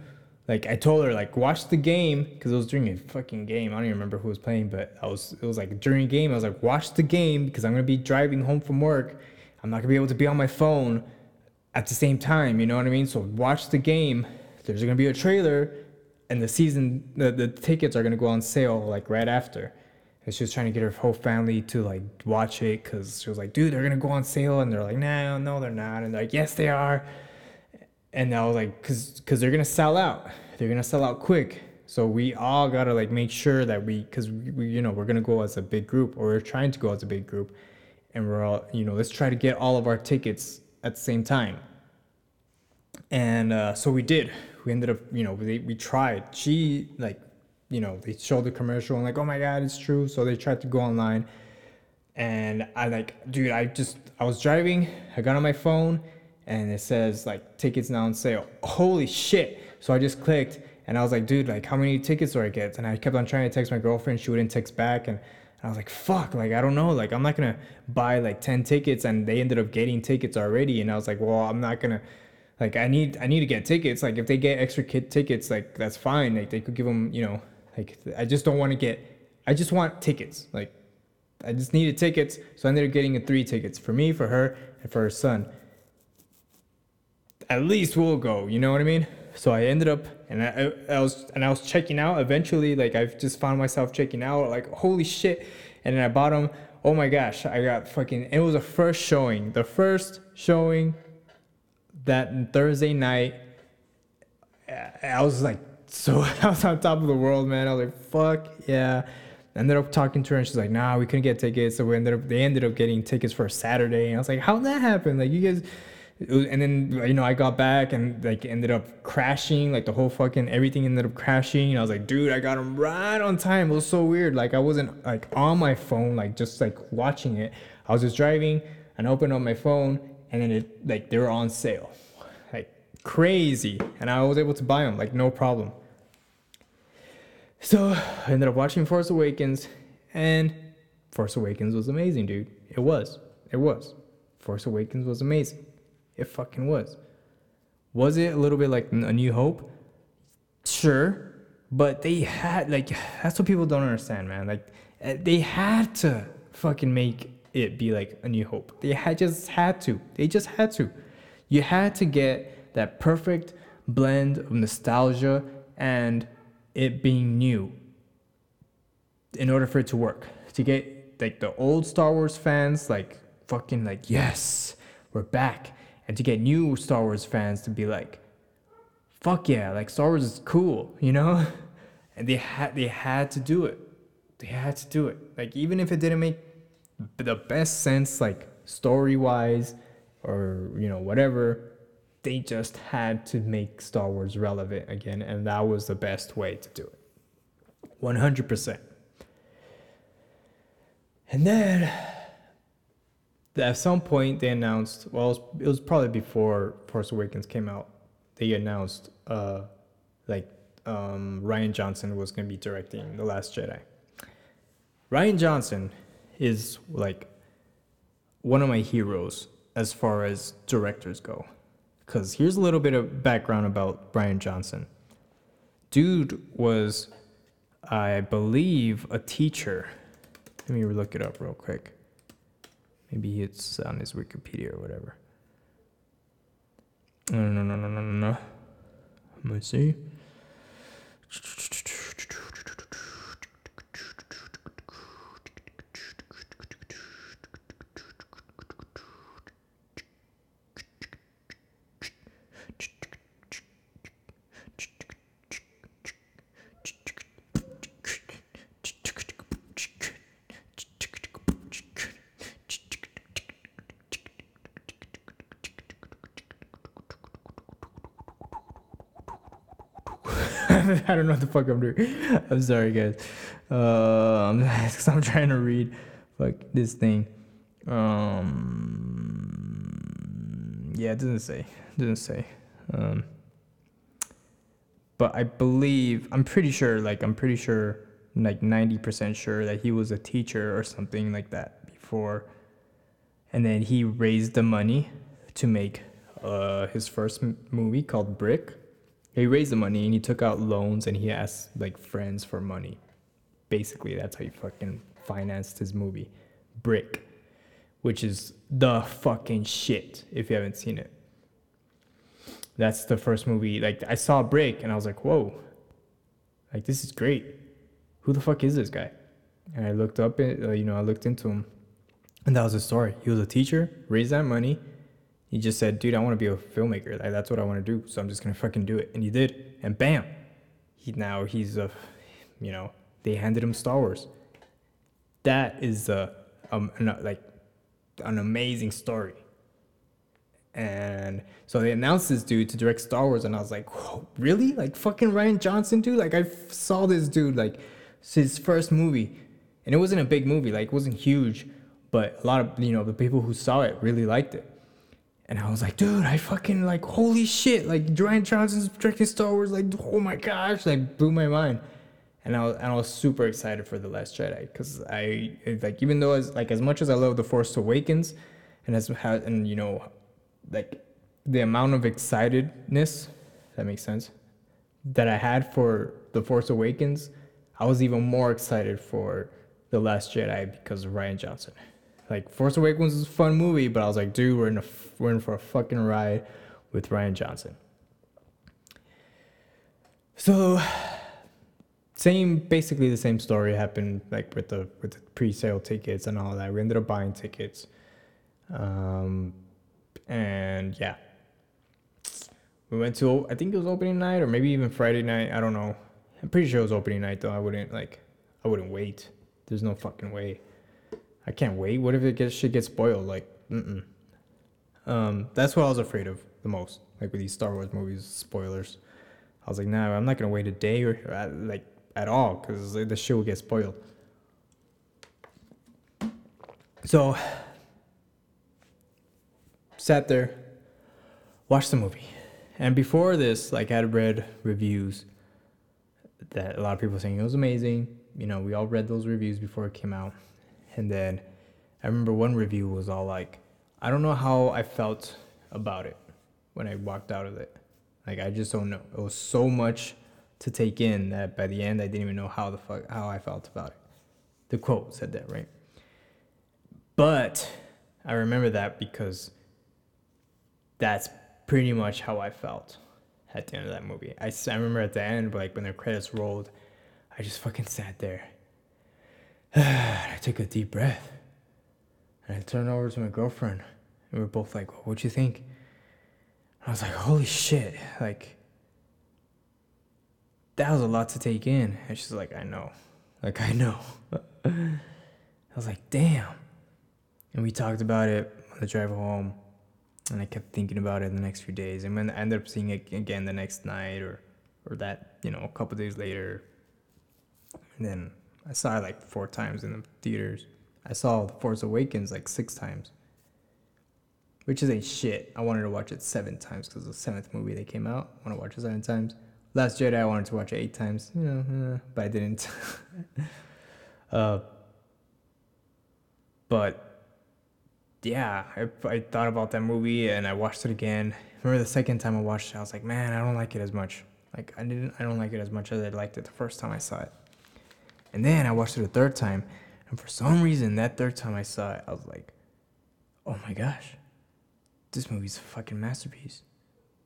Like I told her, like watch the game because it was during a fucking game. I don't even remember who was playing, but I was. It was like during a game. I was like, watch the game because I'm gonna be driving home from work. I'm not gonna be able to be on my phone at the same time. You know what I mean? So watch the game. There's gonna be a trailer and the season the, the tickets are gonna go on sale like right after. And she was trying to get her whole family to like watch it because she was like dude they're gonna go on sale and they're like no no they're not and they're like yes they are. And I was like because because they're gonna sell out. They're gonna sell out quick. So we all gotta like make sure that we because we, we you know we're gonna go as a big group or we're trying to go as a big group and we're all you know let's try to get all of our tickets at the same time. And uh, so we did we ended up, you know, we, we tried. She like, you know, they showed the commercial and like, oh my god, it's true. So they tried to go online, and I like, dude, I just I was driving, I got on my phone, and it says like tickets now on sale. Holy shit! So I just clicked, and I was like, dude, like how many tickets do I get? And I kept on trying to text my girlfriend, she wouldn't text back, and I was like, fuck, like, I don't know. Like, I'm not gonna buy like 10 tickets. And they ended up getting tickets already. And I was like, well, I'm not gonna, like I need I need to get tickets. Like if they get extra kid tickets, like that's fine. Like they could give them, you know, like I just don't want to get. I just want tickets. Like I just needed tickets, so I ended up getting three tickets for me, for her, and for her son. At least we'll go. You know what I mean? So I ended up, and I, I was and I was checking out. Eventually, like I just found myself checking out. Like holy shit! And then I bought them. Oh my gosh! I got fucking. It was a first showing. The first showing that Thursday night, I was like, so I was on top of the world, man. I was like, fuck yeah. I ended up talking to her, and she's like, nah, we couldn't get tickets. So we ended up, they ended up getting tickets for a Saturday. And I was like, how'd that happen? Like, you guys, and then you know I got back and like ended up crashing like the whole fucking everything ended up crashing and I was like dude I got them right on time it was so weird like I wasn't like on my phone like just like watching it I was just driving and opened up my phone and then it like they were on sale. Like crazy. And I was able to buy them like no problem. So I ended up watching Force Awakens and Force Awakens was amazing dude. It was. It was. Force Awakens was amazing. It fucking was. Was it a little bit like A New Hope? Sure, but they had like that's what people don't understand, man. Like eh, they had to fucking make it be like A New Hope. They had just had to. They just had to. You had to get that perfect blend of nostalgia and it being new in order for it to work. To get like the old Star Wars fans like fucking like yes, we're back and to get new Star Wars fans to be like, fuck yeah, like Star Wars is cool, you know? And they had they had to do it. They had to do it. Like even if it didn't make the best sense, like story wise, or you know whatever, they just had to make Star Wars relevant again, and that was the best way to do it. One hundred percent. And then at some point they announced well it was, it was, probably before force awakens came out they announced uh like um rian johnson was going to be directing the last jedi rian johnson is like one of my heroes as far as directors go because here's a little bit of background about Brian johnson dude was i believe a teacher let me look it up real quick Maybe it's on his Wikipedia or whatever. No, no, no, no, no, no. Let me see. I don't know what the fuck I'm doing. I'm sorry, guys. Uh, I'm, I'm trying to read like this thing. Um, yeah, it doesn't say. It doesn't say. Um, but I believe I'm pretty sure. Like I'm pretty sure, like ninety percent sure that he was a teacher or something like that before, and then he raised the money to make uh, his first m- movie called Brick he raised the money and he took out loans and he asked like friends for money. Basically, that's how he fucking financed his movie, Brick, which is the fucking shit if you haven't seen it. That's the first movie. Like I saw Brick and I was like, whoa, like this is great. Who the fuck is this guy? And I looked up it, uh, you know, I looked into him, and that was the story. He was a teacher, raised that money, he just said, dude, I want to be a filmmaker. Like, that's what I want to do. So I'm just going to fucking do it. And he did. And bam, he now he's a, you know, they handed him Star Wars. That is a, um, like an amazing story. And so they announced this dude to direct Star Wars, and I was like, really? Like fucking Rian Johnson, dude? Like I saw this dude, like his first movie, and it wasn't a big movie, like it wasn't huge, but a lot of you know the people who saw it really liked it. And I was like, dude, I fucking like, holy shit, like Rian Johnson's directing Star Wars, like, oh my gosh, like blew my mind. And I was, and I was super excited for the Last Jedi because I like even though as like as much as I love the Force Awakens, and as and you know, like the amount of excitedness, that makes sense, that I had for the Force Awakens, I was even more excited for the Last Jedi because of Rian Johnson. Like Force Awakens was a fun movie, but I was like, dude, we're in a we're in for a fucking ride with Rian Johnson. So same basically the same story happened like with the with the pre-sale tickets and all that. We ended up buying tickets. Um and yeah. We went to I think it was opening night or maybe even Friday night. I don't know. I'm pretty sure it was opening night though. I wouldn't like I wouldn't wait. There's no fucking way. I can't wait. What if it gets shit gets spoiled? Like, mm Um, that's what I was afraid of the most. Like with these Star Wars movies, spoilers. I was like, nah, I'm not gonna wait a day or, or like at all because the shit will get spoiled. So, sat there, watched the movie, and before this, like I had read reviews that a lot of people saying it was amazing. You know, we all read those reviews before it came out, and then I remember one review was all like, I don't know how I felt about it when I walked out of it. Like I just don't know. It was so much to take in that by the end I didn't even know how the fuck how I felt about it. The quote said that, right? But I remember that because that's pretty much how I felt at the end of that movie. I, I remember at the end, like when the credits rolled, I just fucking sat there. I took a deep breath. And I turned over to my girlfriend. And we are both like, what'd you think? I was like, holy shit. Like, that was a lot to take in. And she's like, I know. Like, I know. I was like, damn. And we talked about it on the drive home. And I kept thinking about it the next few days. And when I ended up seeing it again the next night or, or that, you know, a couple days later. And then I saw it like four times in the theaters. I saw The Force Awakens like six times which is a shit. I wanted to watch it seven times because the seventh movie that came out. I want to watch it seven times. Last Jedi, I wanted to watch it eight times, you know, uh, but I didn't. uh, but yeah, I, I thought about that movie and I watched it again. remember the second time I watched it, I was like, man, I don't like it as much. Like I didn't, I don't like it as much as I liked it the first time I saw it. And then I watched it a third time, and for some reason, that third time I saw it, I was like, oh my gosh this movie's a fucking masterpiece.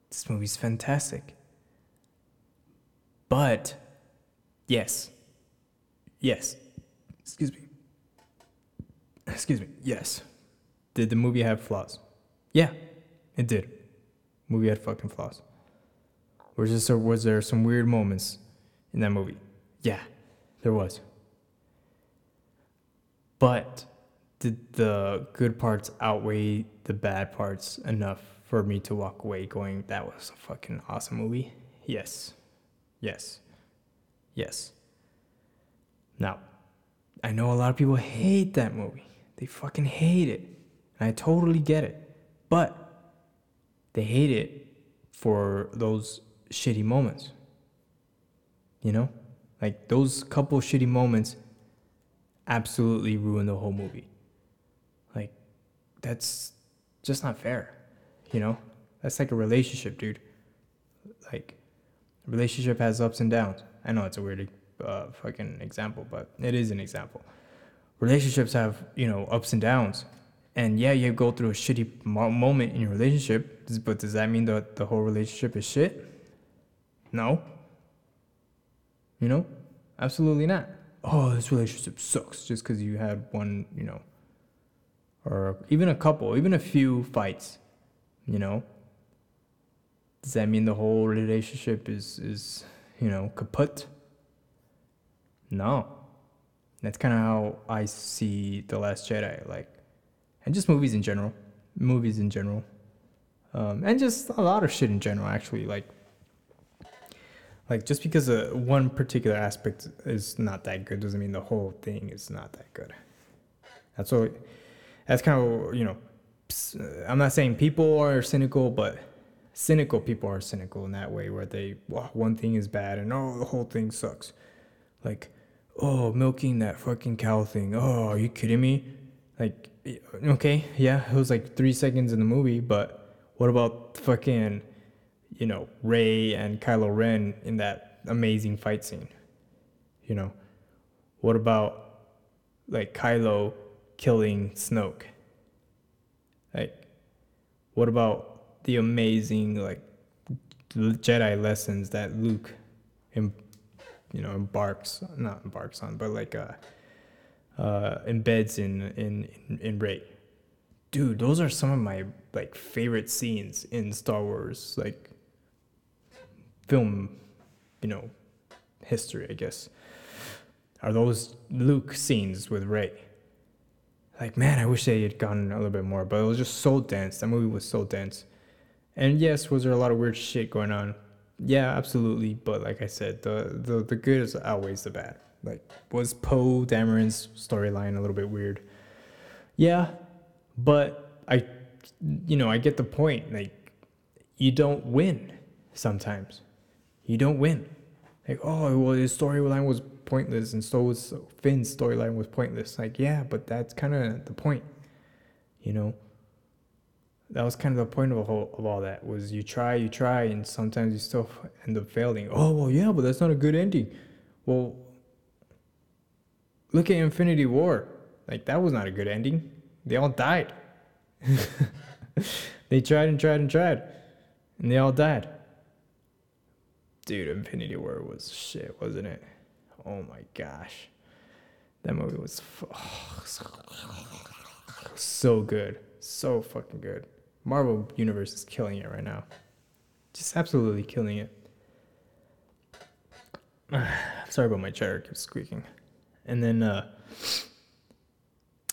This movie's fantastic. But, yes, yes, excuse me, excuse me, yes. Did the movie have flaws? Yeah, it did. movie had fucking flaws. Was there, was there some weird moments in that movie? Yeah, there was. But did the good parts outweigh the bad parts enough for me to walk away going, that was a fucking awesome movie? Yes. Yes. Yes. Now, I know a lot of people hate that movie. They fucking hate it. And I totally get it. But they hate it for those shitty moments. You know? Like those couple shitty moments absolutely ruin the whole movie Like that's just not fair. You know, that's like a relationship, dude. Like, relationship has ups and downs. I know it's a weird uh, fucking example, but it is an example. Relationships have, you know, ups and downs. And yeah, you go through a shitty mo- moment in your relationship, but does that mean that the whole relationship is shit? No. You know? Absolutely not. Oh, this relationship sucks just because you had one, you know, or even a couple, even a few fights, you know, does that mean the whole relationship is is you know kaput? No, that's kind of how I see the Last Jedi, like, and just movies in general, movies in general, um, and just a lot of shit in general. Actually, like, like just because uh, one particular aspect is not that good doesn't mean the whole thing is not that good. That's what that's kind of you know i'm not saying people are cynical but cynical people are cynical in that way where they well, one thing is bad and oh the whole thing sucks. Like oh milking that fucking cow thing. Oh are you kidding me? Like okay yeah it was like three seconds in the movie but what about fucking you know Rey and Kylo Ren in that amazing fight scene you know what about like Kylo killing Snoke? Like, what about the amazing like Jedi lessons that Luke, em, you know, embarks not embarks on, but like uh, uh, embeds in in in, in Rey. Dude, those are some of my like favorite scenes in Star Wars, like film, you know, history, I guess, are those Luke scenes with Rey. Like, man, I wish they had gotten a little bit more, but it was just so dense. That movie was so dense. And yes, was there a lot of weird shit going on? Yeah, absolutely. But like I said, the the, the good is outweighs the bad. Like, was Poe Dameron's storyline a little bit weird? Yeah, but I, you know, I get the point. Like, you don't win sometimes. You don't win. Like, oh, well, his storyline was pointless, and so was Finn's storyline was pointless. Like, yeah, but that's kind of the point, you know. That was kind of the point of all, of all that was you try, you try, and sometimes you still end up failing. Oh well, yeah, but that's not a good ending. Well, look at Infinity War. Like that was not a good ending. They all died. they tried and tried and tried, and they all died. Dude, Infinity War was shit, wasn't it? Oh my gosh. That movie was oh, so good. So fucking good. Marvel Universe is killing it right now. Just absolutely killing it. Sorry about my chair, it keeps squeaking. And then uh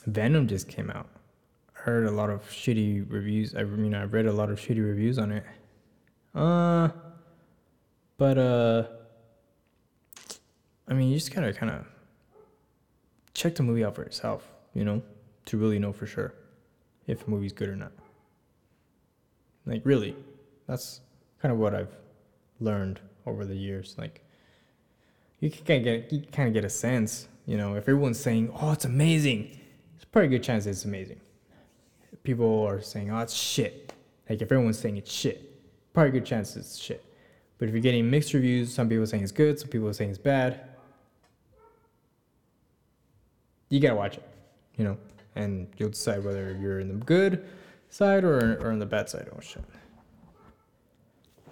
Venom just came out. I heard a lot of shitty reviews. I mean, I read a lot of shitty reviews on it. Uh, but uh, I mean, you just gotta kind of check the movie out for yourself, you know, to really know for sure if a movie's good or not. Like, really, that's kind of what I've learned over the years. Like, you can kind of get you kind of get a sense, you know, if everyone's saying, "Oh, it's amazing," it's a pretty good chance it's amazing. People are saying, "Oh, it's shit." Like, if everyone's saying it's shit, probably good chance it's shit. But if you're getting mixed reviews, some people saying it's good, some people are saying it's bad, you gotta watch it, you know, and you'll decide whether you're in the good side or, or on the bad side. Oh shit.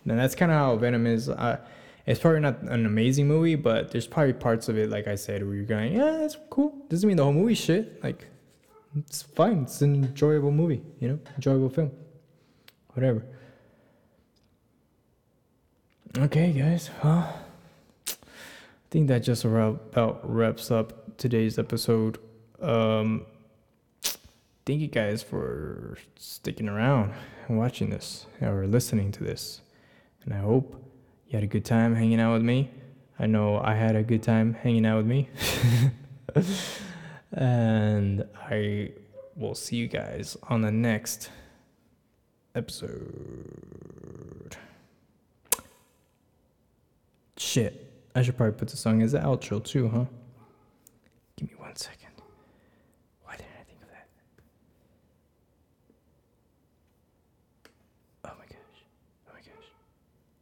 And that's kind of how Venom is. Uh, it's probably not an amazing movie, but there's probably parts of it, like I said, where you're going, yeah, that's cool. Doesn't mean the whole movie shit. Like, it's fine. It's an enjoyable movie, you know, enjoyable film. Whatever. Okay, guys. Well, I think that just about wraps up today's episode. Um, thank you guys for sticking around and watching this or listening to this. And I hope you had a good time hanging out with me. I know I had a good time hanging out with me. and I will see you guys on the next episode. Shit. I should probably put the song as the outro too, huh? Give me one second. Why didn't I think of that? Oh my gosh. Oh my gosh.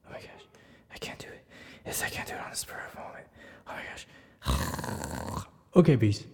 Oh my gosh. I can't do it. Yes, I can't do it on the spur of the moment. Oh my gosh. okay, peace.